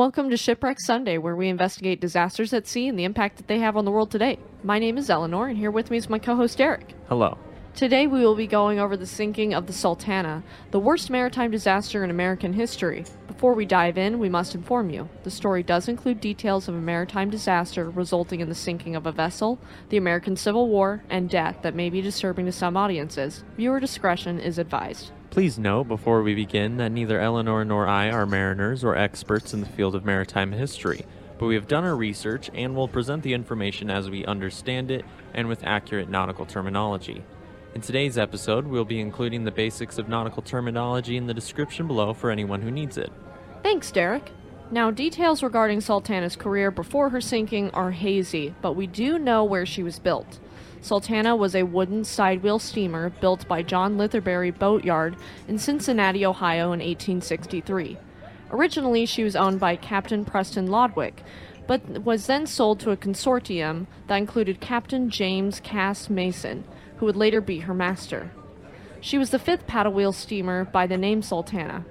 Welcome to Shipwreck Sunday, where we investigate disasters at sea and the impact that they have on the world today. My name is Eleanor, and here with me is my co host Eric. Hello. Today we will be going over the sinking of the Sultana, the worst maritime disaster in American history. Before we dive in, we must inform you. The story does include details of a maritime disaster resulting in the sinking of a vessel, the American Civil War, and death that may be disturbing to some audiences. Viewer discretion is advised. Please note before we begin that neither Eleanor nor I are mariners or experts in the field of maritime history, but we have done our research and will present the information as we understand it and with accurate nautical terminology. In today's episode, we'll be including the basics of nautical terminology in the description below for anyone who needs it. Thanks, Derek. Now, details regarding Sultana's career before her sinking are hazy, but we do know where she was built. Sultana was a wooden sidewheel steamer built by John Litherbury Boatyard in Cincinnati, Ohio in 1863. Originally, she was owned by Captain Preston Lodwick, but was then sold to a consortium that included Captain James Cass Mason, who would later be her master. She was the fifth paddle wheel steamer by the name Sultana.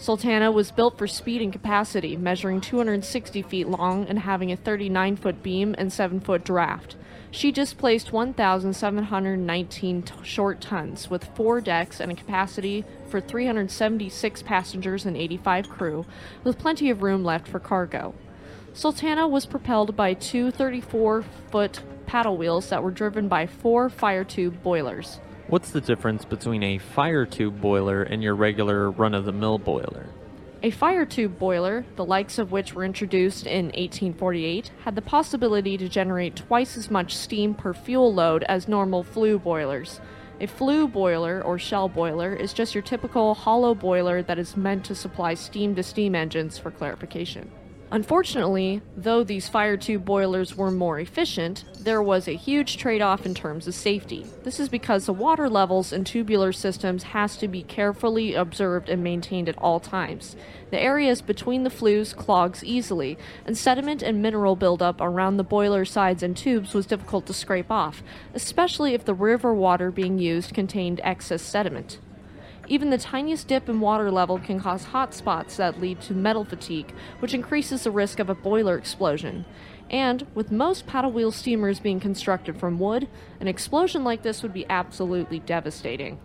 Sultana was built for speed and capacity, measuring 260 feet long and having a 39 foot beam and 7 foot draft. She displaced 1,719 t- short tons with four decks and a capacity for 376 passengers and 85 crew, with plenty of room left for cargo. Sultana was propelled by two 34 foot paddle wheels that were driven by four fire tube boilers. What's the difference between a fire tube boiler and your regular run of the mill boiler? A fire tube boiler, the likes of which were introduced in 1848, had the possibility to generate twice as much steam per fuel load as normal flue boilers. A flue boiler, or shell boiler, is just your typical hollow boiler that is meant to supply steam to steam engines for clarification. Unfortunately, though these fire tube boilers were more efficient, there was a huge trade off in terms of safety. This is because the water levels in tubular systems has to be carefully observed and maintained at all times. The areas between the flues clogs easily, and sediment and mineral buildup around the boiler sides and tubes was difficult to scrape off, especially if the river water being used contained excess sediment. Even the tiniest dip in water level can cause hot spots that lead to metal fatigue, which increases the risk of a boiler explosion. And with most paddle wheel steamers being constructed from wood, an explosion like this would be absolutely devastating.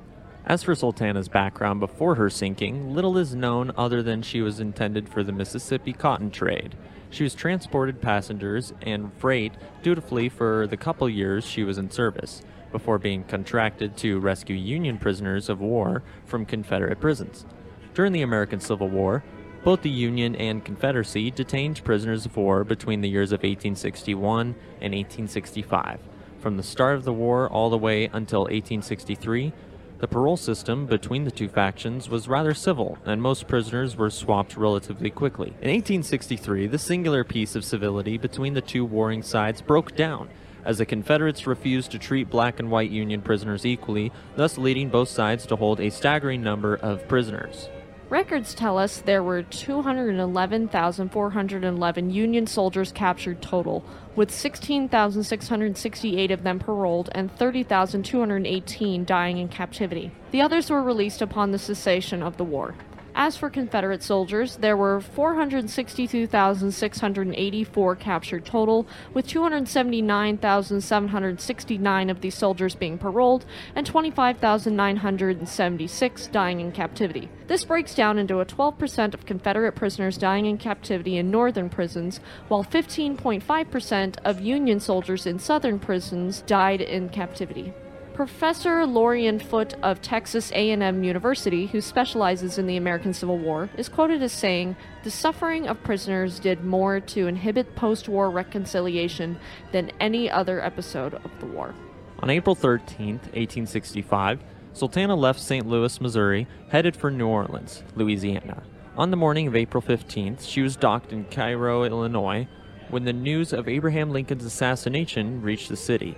As for Sultana's background before her sinking, little is known other than she was intended for the Mississippi cotton trade. She was transported passengers and freight dutifully for the couple years she was in service before being contracted to rescue Union prisoners of war from Confederate prisons. During the American Civil War, both the Union and Confederacy detained prisoners of war between the years of 1861 and 1865. From the start of the war all the way until 1863, the parole system between the two factions was rather civil, and most prisoners were swapped relatively quickly. In 1863, the singular piece of civility between the two warring sides broke down, as the Confederates refused to treat black and white Union prisoners equally, thus leading both sides to hold a staggering number of prisoners. Records tell us there were 211,411 Union soldiers captured total, with 16,668 of them paroled and 30,218 dying in captivity. The others were released upon the cessation of the war. As for Confederate soldiers, there were 462,684 captured total, with 279,769 of these soldiers being paroled and 25,976 dying in captivity. This breaks down into a 12% of Confederate prisoners dying in captivity in northern prisons, while 15.5% of Union soldiers in southern prisons died in captivity. Professor Lorian Foote of Texas A&M University, who specializes in the American Civil War, is quoted as saying, "The suffering of prisoners did more to inhibit post-war reconciliation than any other episode of the war." On April 13, 1865, Sultana left St. Louis, Missouri, headed for New Orleans, Louisiana. On the morning of April 15th, she was docked in Cairo, Illinois, when the news of Abraham Lincoln's assassination reached the city.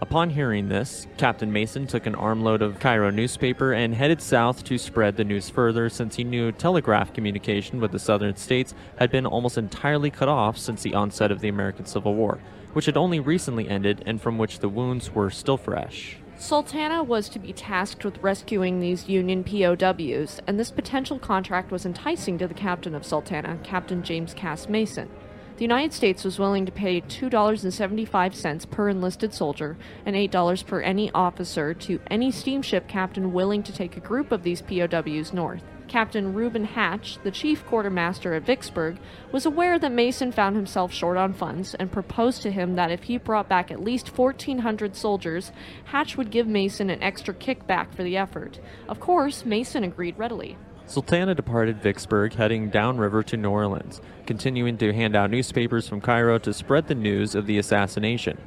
Upon hearing this, Captain Mason took an armload of Cairo newspaper and headed south to spread the news further since he knew telegraph communication with the southern states had been almost entirely cut off since the onset of the American Civil War, which had only recently ended and from which the wounds were still fresh. Sultana was to be tasked with rescuing these Union POWs, and this potential contract was enticing to the captain of Sultana, Captain James Cass Mason. The United States was willing to pay $2.75 per enlisted soldier and $8 per any officer to any steamship captain willing to take a group of these POWs north. Captain Reuben Hatch, the chief quartermaster at Vicksburg, was aware that Mason found himself short on funds and proposed to him that if he brought back at least 1,400 soldiers, Hatch would give Mason an extra kickback for the effort. Of course, Mason agreed readily. Sultana departed Vicksburg, heading downriver to New Orleans, continuing to hand out newspapers from Cairo to spread the news of the assassination.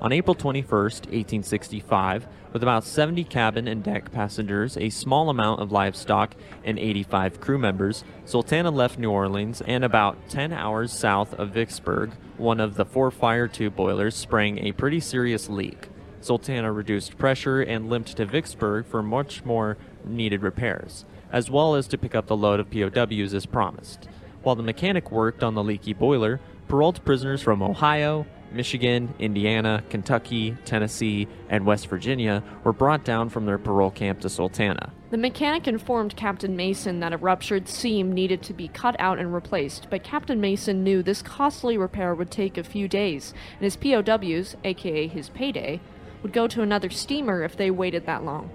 On April 21, 1865, with about 70 cabin and deck passengers, a small amount of livestock, and 85 crew members, Sultana left New Orleans and about 10 hours south of Vicksburg, one of the four fire tube boilers sprang a pretty serious leak. Sultana reduced pressure and limped to Vicksburg for much more needed repairs, as well as to pick up the load of POWs as promised. While the mechanic worked on the leaky boiler, paroled prisoners from Ohio, Michigan, Indiana, Kentucky, Tennessee, and West Virginia were brought down from their parole camp to Sultana. The mechanic informed Captain Mason that a ruptured seam needed to be cut out and replaced, but Captain Mason knew this costly repair would take a few days, and his POWs, aka his payday, would go to another steamer if they waited that long.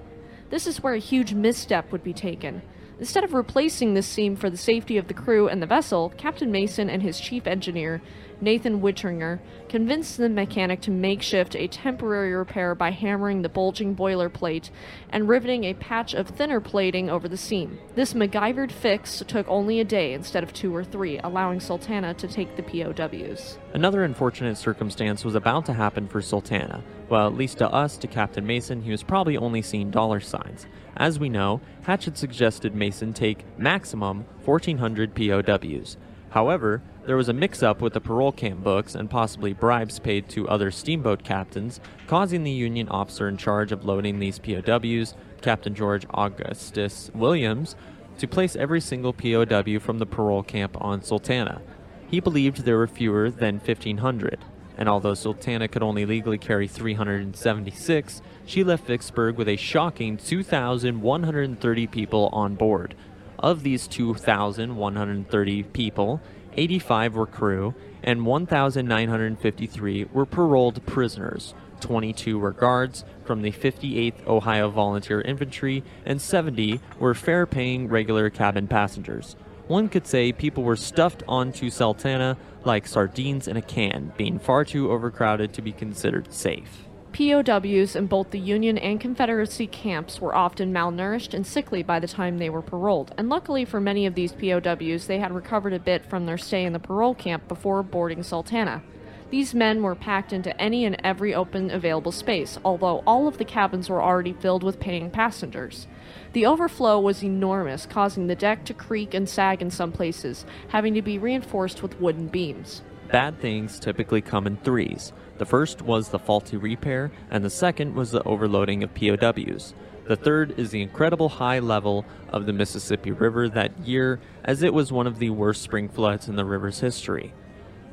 This is where a huge misstep would be taken. Instead of replacing this seam for the safety of the crew and the vessel, Captain Mason and his chief engineer, Nathan Wintringer, convinced the mechanic to makeshift a temporary repair by hammering the bulging boiler plate and riveting a patch of thinner plating over the seam. This MacGyvered fix took only a day instead of two or three, allowing Sultana to take the POWs. Another unfortunate circumstance was about to happen for Sultana. Well, at least to us, to Captain Mason, he was probably only seeing dollar signs. As we know, Hatch had suggested Mason take maximum 1,400 POWs. However, there was a mix up with the parole camp books and possibly bribes paid to other steamboat captains, causing the Union officer in charge of loading these POWs, Captain George Augustus Williams, to place every single POW from the parole camp on Sultana. He believed there were fewer than 1,500, and although Sultana could only legally carry 376, she left Vicksburg with a shocking 2,130 people on board. Of these 2,130 people, 85 were crew, and 1,953 were paroled prisoners. 22 were guards from the 58th Ohio Volunteer Infantry, and 70 were fare paying regular cabin passengers. One could say people were stuffed onto Sultana like sardines in a can, being far too overcrowded to be considered safe. POWs in both the Union and Confederacy camps were often malnourished and sickly by the time they were paroled, and luckily for many of these POWs, they had recovered a bit from their stay in the parole camp before boarding Sultana. These men were packed into any and every open available space, although all of the cabins were already filled with paying passengers. The overflow was enormous, causing the deck to creak and sag in some places, having to be reinforced with wooden beams. Bad things typically come in threes. The first was the faulty repair, and the second was the overloading of POWs. The third is the incredible high level of the Mississippi River that year, as it was one of the worst spring floods in the river's history.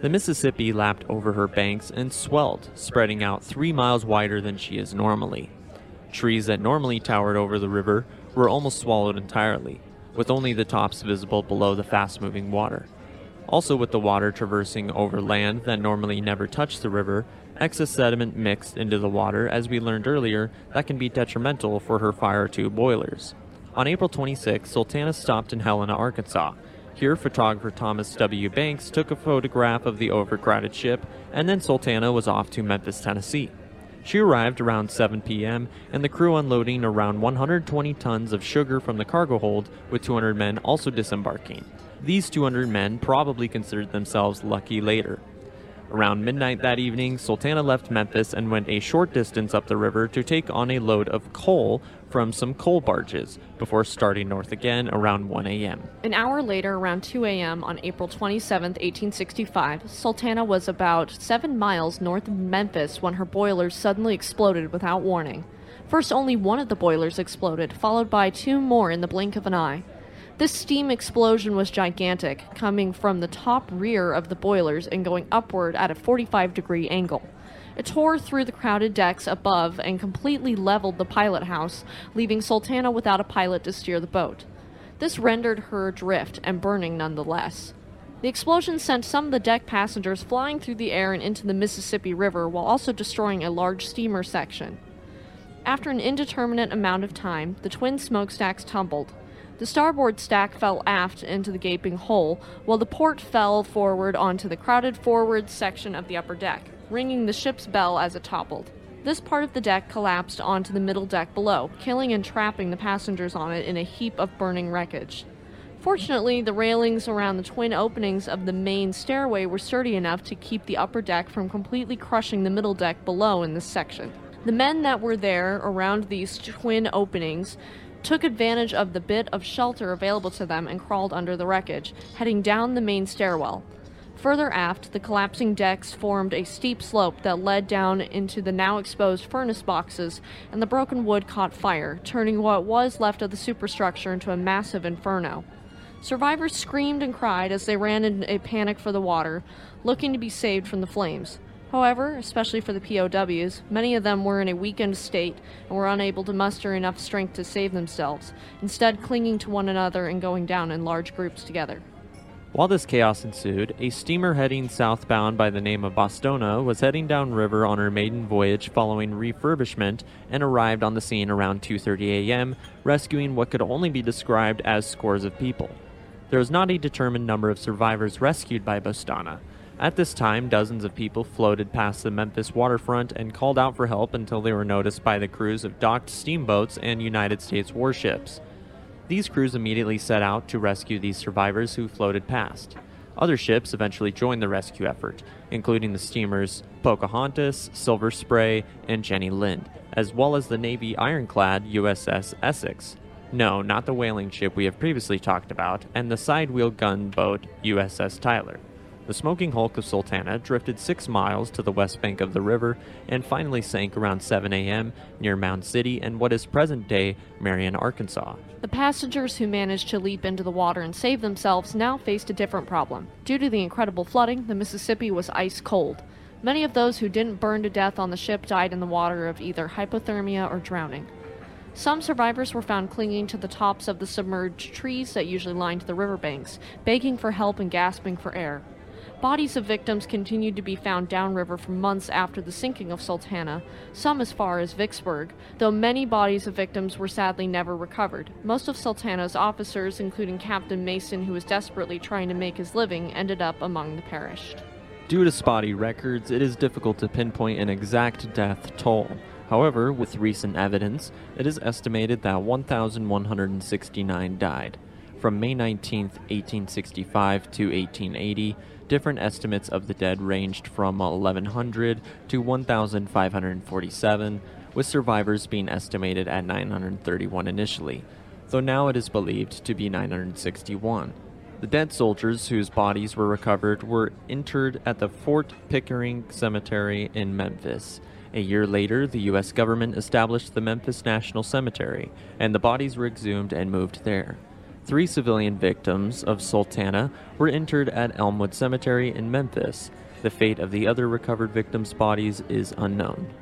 The Mississippi lapped over her banks and swelled, spreading out three miles wider than she is normally. Trees that normally towered over the river were almost swallowed entirely, with only the tops visible below the fast moving water. Also, with the water traversing over land that normally never touched the river, excess sediment mixed into the water, as we learned earlier, that can be detrimental for her fire tube boilers. On April 26, Sultana stopped in Helena, Arkansas. Here, photographer Thomas W. Bankes took a photograph of the overcrowded ship, and then Sultana was off to Memphis, Tennessee. She arrived around 7 p.m., and the crew unloading around 120 tons of sugar from the cargo hold, with 200 men also disembarking. These 200 men probably considered themselves lucky later. Around midnight that evening, Sultana left Memphis and went a short distance up the river to take on a load of coal from some coal barges before starting north again around 1 a.m. An hour later, around 2 a.m. on April 27, 1865, Sultana was about seven miles north of Memphis when her boilers suddenly exploded without warning. First, only one of the boilers exploded, followed by two more in the blink of an eye. This steam explosion was gigantic, coming from the top rear of the boilers and going upward at a 45 degree angle. It tore through the crowded decks above and completely leveled the pilot house, leaving Sultana without a pilot to steer the boat. This rendered her adrift and burning nonetheless. The explosion sent some of the deck passengers flying through the air and into the Mississippi River while also destroying a large steamer section. After an indeterminate amount of time, the twin smokestacks tumbled. The starboard stack fell aft into the gaping hole, while the port fell forward onto the crowded forward section of the upper deck, ringing the ship's bell as it toppled. This part of the deck collapsed onto the middle deck below, killing and trapping the passengers on it in a heap of burning wreckage. Fortunately, the railings around the twin openings of the main stairway were sturdy enough to keep the upper deck from completely crushing the middle deck below in this section. The men that were there around these twin openings took advantage of the bit of shelter available to them and crawled under the wreckage, heading down the main stairwell. Further aft, the collapsing decks formed a steep slope that led down into the now exposed furnace boxes, and the broken wood caught fire, turning what was left of the superstructure into a massive inferno. Survivors screamed and cried as they ran in a panic for the water, looking to be saved from the flames. However, especially for the POWs, many of them were in a weakened state and were unable to muster enough strength to save themselves, instead, clinging to one another and going down in large groups together. While this chaos ensued, a steamer heading southbound by the name of Bostona was heading downriver on her maiden voyage following refurbishment and arrived on the scene around 2:30 a.m., rescuing what could only be described as scores of people. There was not a determined number of survivors rescued by Bostona. At this time, dozens of people floated past the Memphis waterfront and called out for help until they were noticed by the crews of docked steamboats and United States warships. These crews immediately set out to rescue these survivors who floated past. Other ships eventually joined the rescue effort, including the steamers Pocahontas, Silver Spray, and Jenny Lind, as well as the Navy ironclad USS Essex. No, not the whaling ship we have previously talked about, and the side wheel gunboat USS Tyler. The smoking hulk of Sultana drifted six miles to the west bank of the river and finally sank around 7 a.m. near Mound City and what is present day Marion, Arkansas. The passengers who managed to leap into the water and save themselves now faced a different problem. Due to the incredible flooding, the Mississippi was ice cold. Many of those who didn't burn to death on the ship died in the water of either hypothermia or drowning. Some survivors were found clinging to the tops of the submerged trees that usually lined the riverbanks, begging for help and gasping for air. Bodies of victims continued to be found downriver for months after the sinking of Sultana, some as far as Vicksburg, though many bodies of victims were sadly never recovered. Most of Sultana's officers, including Captain Mason, who was desperately trying to make his living, ended up among the perished. Due to spotty records, it is difficult to pinpoint an exact death toll. However, with recent evidence, it is estimated that 1,169 died. From May 19, 1865 to 1880, different estimates of the dead ranged from 1,100 to 1,547, with survivors being estimated at 931 initially, though now it is believed to be 961. The dead soldiers whose bodies were recovered were interred at the Fort Pickering Cemetery in Memphis. A year later, the U.S. government established the Memphis National Cemetery, and the bodies were exhumed and moved there. Three civilian victims of Sultana were interred at Elmwood Cemetery in Memphis. The fate of the other recovered victims' bodies is unknown.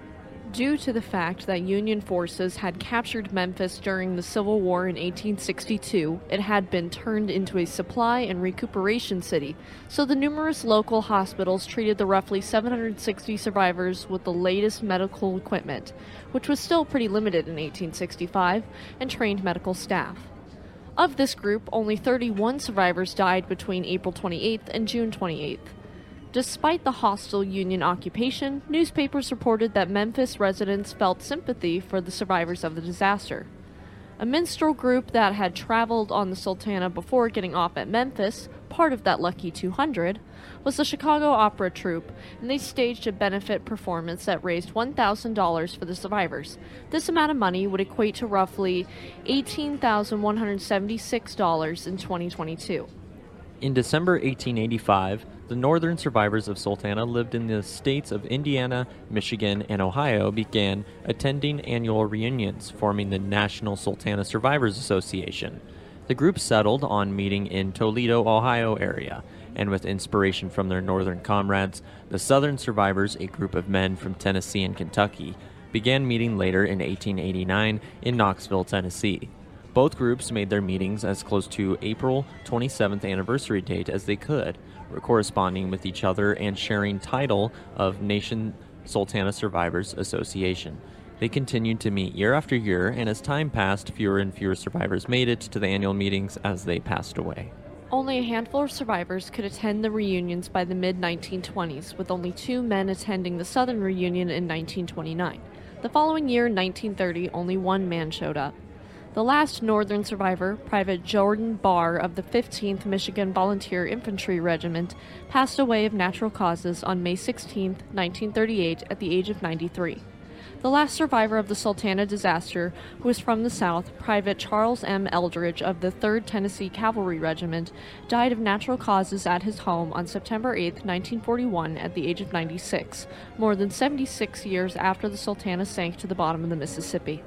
Due to the fact that Union forces had captured Memphis during the Civil War in 1862, it had been turned into a supply and recuperation city, so the numerous local hospitals treated the roughly 760 survivors with the latest medical equipment, which was still pretty limited in 1865, and trained medical staff. Of this group, only 31 survivors died between April 28th and June 28th. Despite the hostile Union occupation, newspapers reported that Memphis residents felt sympathy for the survivors of the disaster. A minstrel group that had traveled on the Sultana before getting off at Memphis, part of that lucky 200, was the Chicago Opera Troupe, and they staged a benefit performance that raised $1,000 for the survivors. This amount of money would equate to roughly $18,176 in 2022. In December 1885, the northern survivors of Sultana lived in the states of Indiana, Michigan, and Ohio began attending annual reunions, forming the National Sultana Survivors Association. The group settled on meeting in Toledo, Ohio area, and with inspiration from their northern comrades, the Southern survivors, a group of men from Tennessee and Kentucky, began meeting later in 1889 in Knoxville, Tennessee. Both groups made their meetings as close to April 27th anniversary date as they could, corresponding with each other and sharing title of Nation Sultana Survivors Association. They continued to meet year after year, and as time passed, fewer and fewer survivors made it to the annual meetings as they passed away. Only a handful of survivors could attend the reunions by the mid 1920s, with only two men attending the Southern reunion in 1929. The following year, 1930, only one man showed up. The last Northern survivor, Private Jordan Barr of the 15th Michigan Volunteer Infantry Regiment, passed away of natural causes on May 16, 1938, at the age of 93. The last survivor of the Sultana disaster, who was from the South, Private Charles M. Eldridge of the 3rd Tennessee Cavalry Regiment, died of natural causes at his home on September 8, 1941, at the age of 96, more than 76 years after the Sultana sank to the bottom of the Mississippi.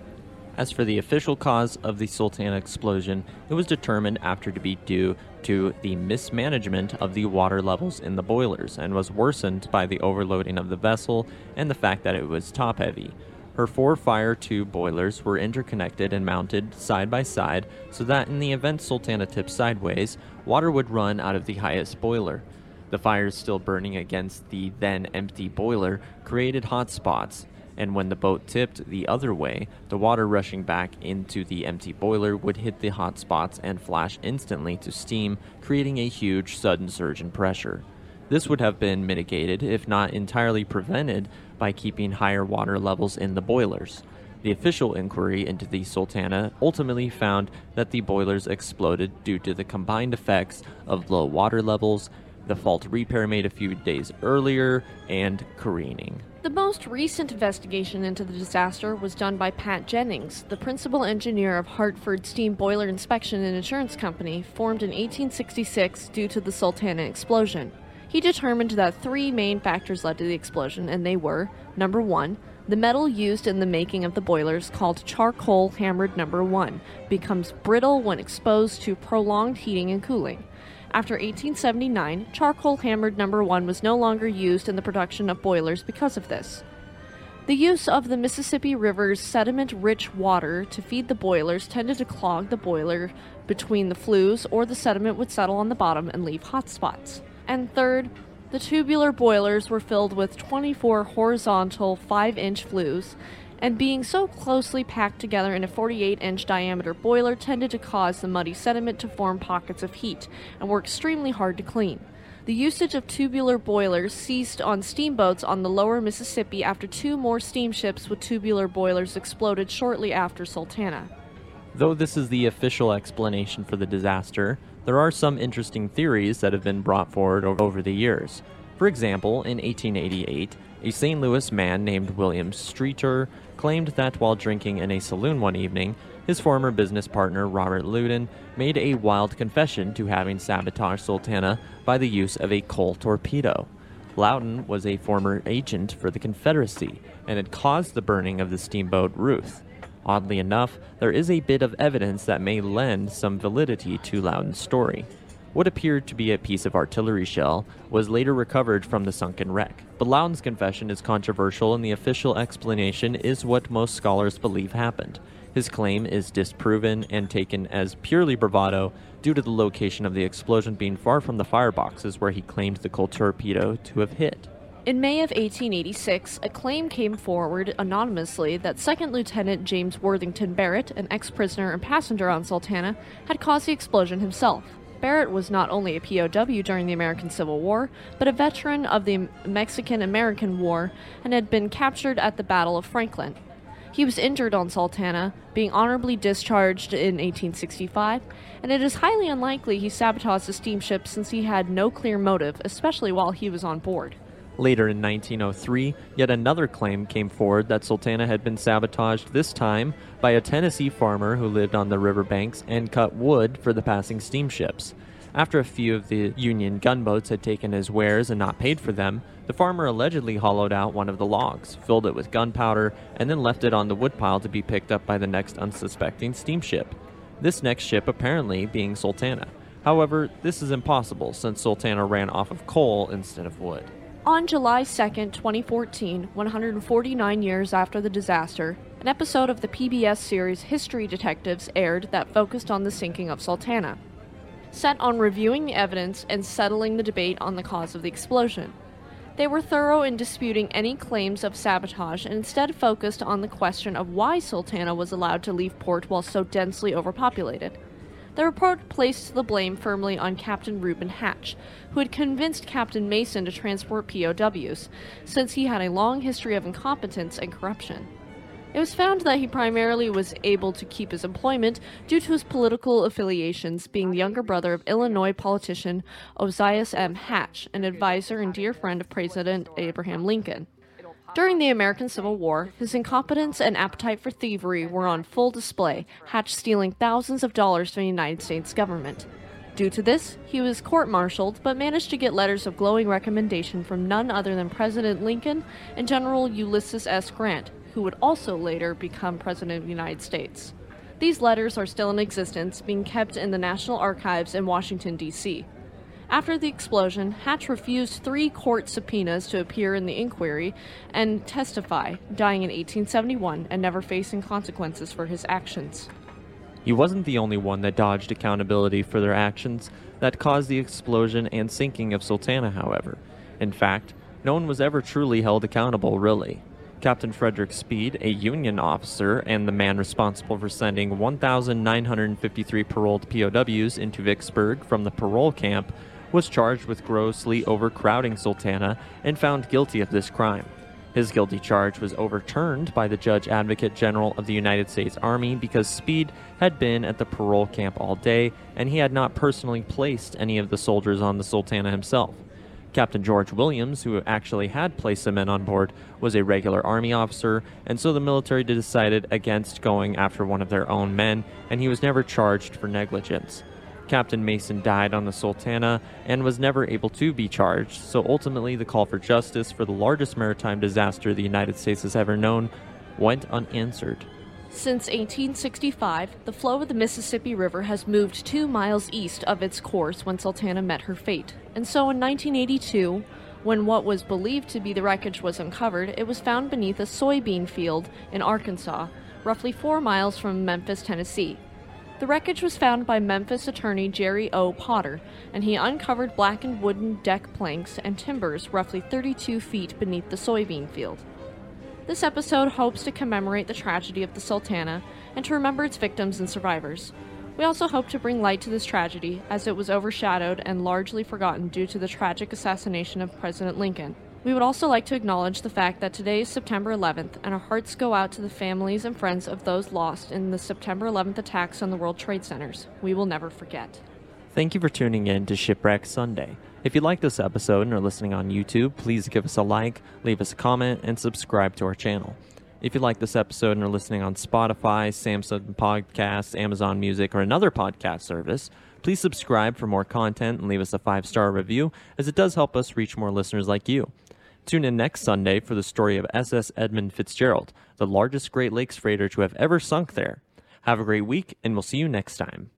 As for the official cause of the Sultana explosion, it was determined after to be due to the mismanagement of the water levels in the boilers and was worsened by the overloading of the vessel and the fact that it was top heavy. Her four fire tube boilers were interconnected and mounted side by side so that in the event Sultana tipped sideways, water would run out of the highest boiler. The fires still burning against the then empty boiler created hot spots, and when the boat tipped the other way, the water rushing back into the empty boiler would hit the hot spots and flash instantly to steam, creating a huge sudden surge in pressure. This would have been mitigated, if not entirely prevented, by keeping higher water levels in the boilers. The official inquiry into the Sultana ultimately found that the boilers exploded due to the combined effects of low water levels, the fault repair made a few days earlier, and careening. The most recent investigation into the disaster was done by Pat Jennings, the principal engineer of Hartford Steam Boiler Inspection and Insurance Company, formed in 1866 due to the Sultana explosion. He determined that three main factors led to the explosion, and they were number one, the metal used in the making of the boilers, called charcoal hammered number one, becomes brittle when exposed to prolonged heating and cooling. After 1879, charcoal hammered number 1 was no longer used in the production of boilers because of this. The use of the Mississippi River's sediment rich water to feed the boilers tended to clog the boiler between the flues, or the sediment would settle on the bottom and leave hot spots. And third, the tubular boilers were filled with 24 horizontal 5 inch flues and being so closely packed together in a 48 inch diameter boiler tended to cause the muddy sediment to form pockets of heat and were extremely hard to clean. The usage of tubular boilers ceased on steamboats on the lower Mississippi after two more steamships with tubular boilers exploded shortly after Sultana. Though this is the official explanation for the disaster, there are some interesting theories that have been brought forward over the years. For example, in 1888, a St. Louis man named William Streetor claimed that while drinking in a saloon one evening, his former business partner Robert Loudon made a wild confession to having sabotaged Sultana by the use of a coal torpedo. Loudon was a former agent for the Confederacy and had caused the burning of the steamboat Ruth. Oddly enough, there is a bit of evidence that may lend some validity to Loudon's story. What appeared to be a piece of artillery shell was later recovered from the sunken wreck. But Loudon's confession is controversial, and the official explanation is what most scholars believe happened. His claim is disproven and taken as purely bravado due to the location of the explosion being far from the fireboxes where he claimed the coal torpedo to have hit. In May of 1886, a claim came forward anonymously that Second Lieutenant James Worthington Barrett, an ex prisoner and passenger on Sultana, had caused the explosion himself. Barrett was not only a POW during the American Civil War, but a veteran of the Mexican American War and had been captured at the Battle of Franklin. He was injured on Sultana, being honorably discharged in 1865, and it is highly unlikely he sabotaged the steamship since he had no clear motive, especially while he was on board. Later in 1903, yet another claim came forward that Sultana had been sabotaged, this time by a Tennessee farmer who lived on the riverbanks and cut wood for the passing steamships. After a few of the Union gunboats had taken his wares and not paid for them, the farmer allegedly hollowed out one of the logs, filled it with gunpowder, and then left it on the woodpile to be picked up by the next unsuspecting steamship. This next ship apparently being Sultana. However, this is impossible since Sultana ran off of coal instead of wood. On July 2, 2014, 149 years after the disaster, an episode of the PBS series History Detectives aired that focused on the sinking of Sultana, set on reviewing the evidence and settling the debate on the cause of the explosion. They were thorough in disputing any claims of sabotage and instead focused on the question of why Sultana was allowed to leave port while so densely overpopulated. The report placed the blame firmly on Captain Reuben Hatch, who had convinced Captain Mason to transport POWs, since he had a long history of incompetence and corruption. It was found that he primarily was able to keep his employment due to his political affiliations, being the younger brother of Illinois politician Ozias M. Hatch, an advisor and dear friend of President Abraham Lincoln. During the American Civil War, his incompetence and appetite for thievery were on full display, Hatch stealing thousands of dollars from the United States government. Due to this, he was court martialed but managed to get letters of glowing recommendation from none other than President Lincoln and General Ulysses S. Grant, who would also later become President of the United States. These letters are still in existence, being kept in the National Archives in Washington, D.C. After the explosion, Hatch refused three court subpoenas to appear in the inquiry and testify, dying in 1871 and never facing consequences for his actions. He wasn't the only one that dodged accountability for their actions that caused the explosion and sinking of Sultana, however. In fact, no one was ever truly held accountable, really. Captain Frederick Speed, a Union officer and the man responsible for sending 1,953 paroled POWs into Vicksburg from the parole camp, was charged with grossly overcrowding Sultana and found guilty of this crime. His guilty charge was overturned by the Judge Advocate General of the United States Army because Speed had been at the parole camp all day and he had not personally placed any of the soldiers on the Sultana himself. Captain George Williams, who actually had placed the men on board, was a regular Army officer, and so the military decided against going after one of their own men, and he was never charged for negligence. Captain Mason died on the Sultana and was never able to be charged, so ultimately the call for justice for the largest maritime disaster the United States has ever known went unanswered. Since 1865, the flow of the Mississippi River has moved two miles east of its course when Sultana met her fate. And so in 1982, when what was believed to be the wreckage was uncovered, it was found beneath a soybean field in Arkansas, roughly four miles from Memphis, Tennessee. The wreckage was found by Memphis attorney Jerry O. Potter, and he uncovered blackened wooden deck planks and timbers roughly 32 feet beneath the soybean field. This episode hopes to commemorate the tragedy of the Sultana and to remember its victims and survivors. We also hope to bring light to this tragedy, as it was overshadowed and largely forgotten due to the tragic assassination of President Lincoln. We would also like to acknowledge the fact that today is September 11th, and our hearts go out to the families and friends of those lost in the September 11th attacks on the World Trade Centers. We will never forget. Thank you for tuning in to Shipwreck Sunday. If you like this episode and are listening on YouTube, please give us a like, leave us a comment, and subscribe to our channel. If you like this episode and are listening on Spotify, Samsung Podcasts, Amazon Music, or another podcast service, please subscribe for more content and leave us a five star review, as it does help us reach more listeners like you. Tune in next Sunday for the story of SS Edmund Fitzgerald, the largest Great Lakes freighter to have ever sunk there. Have a great week, and we'll see you next time.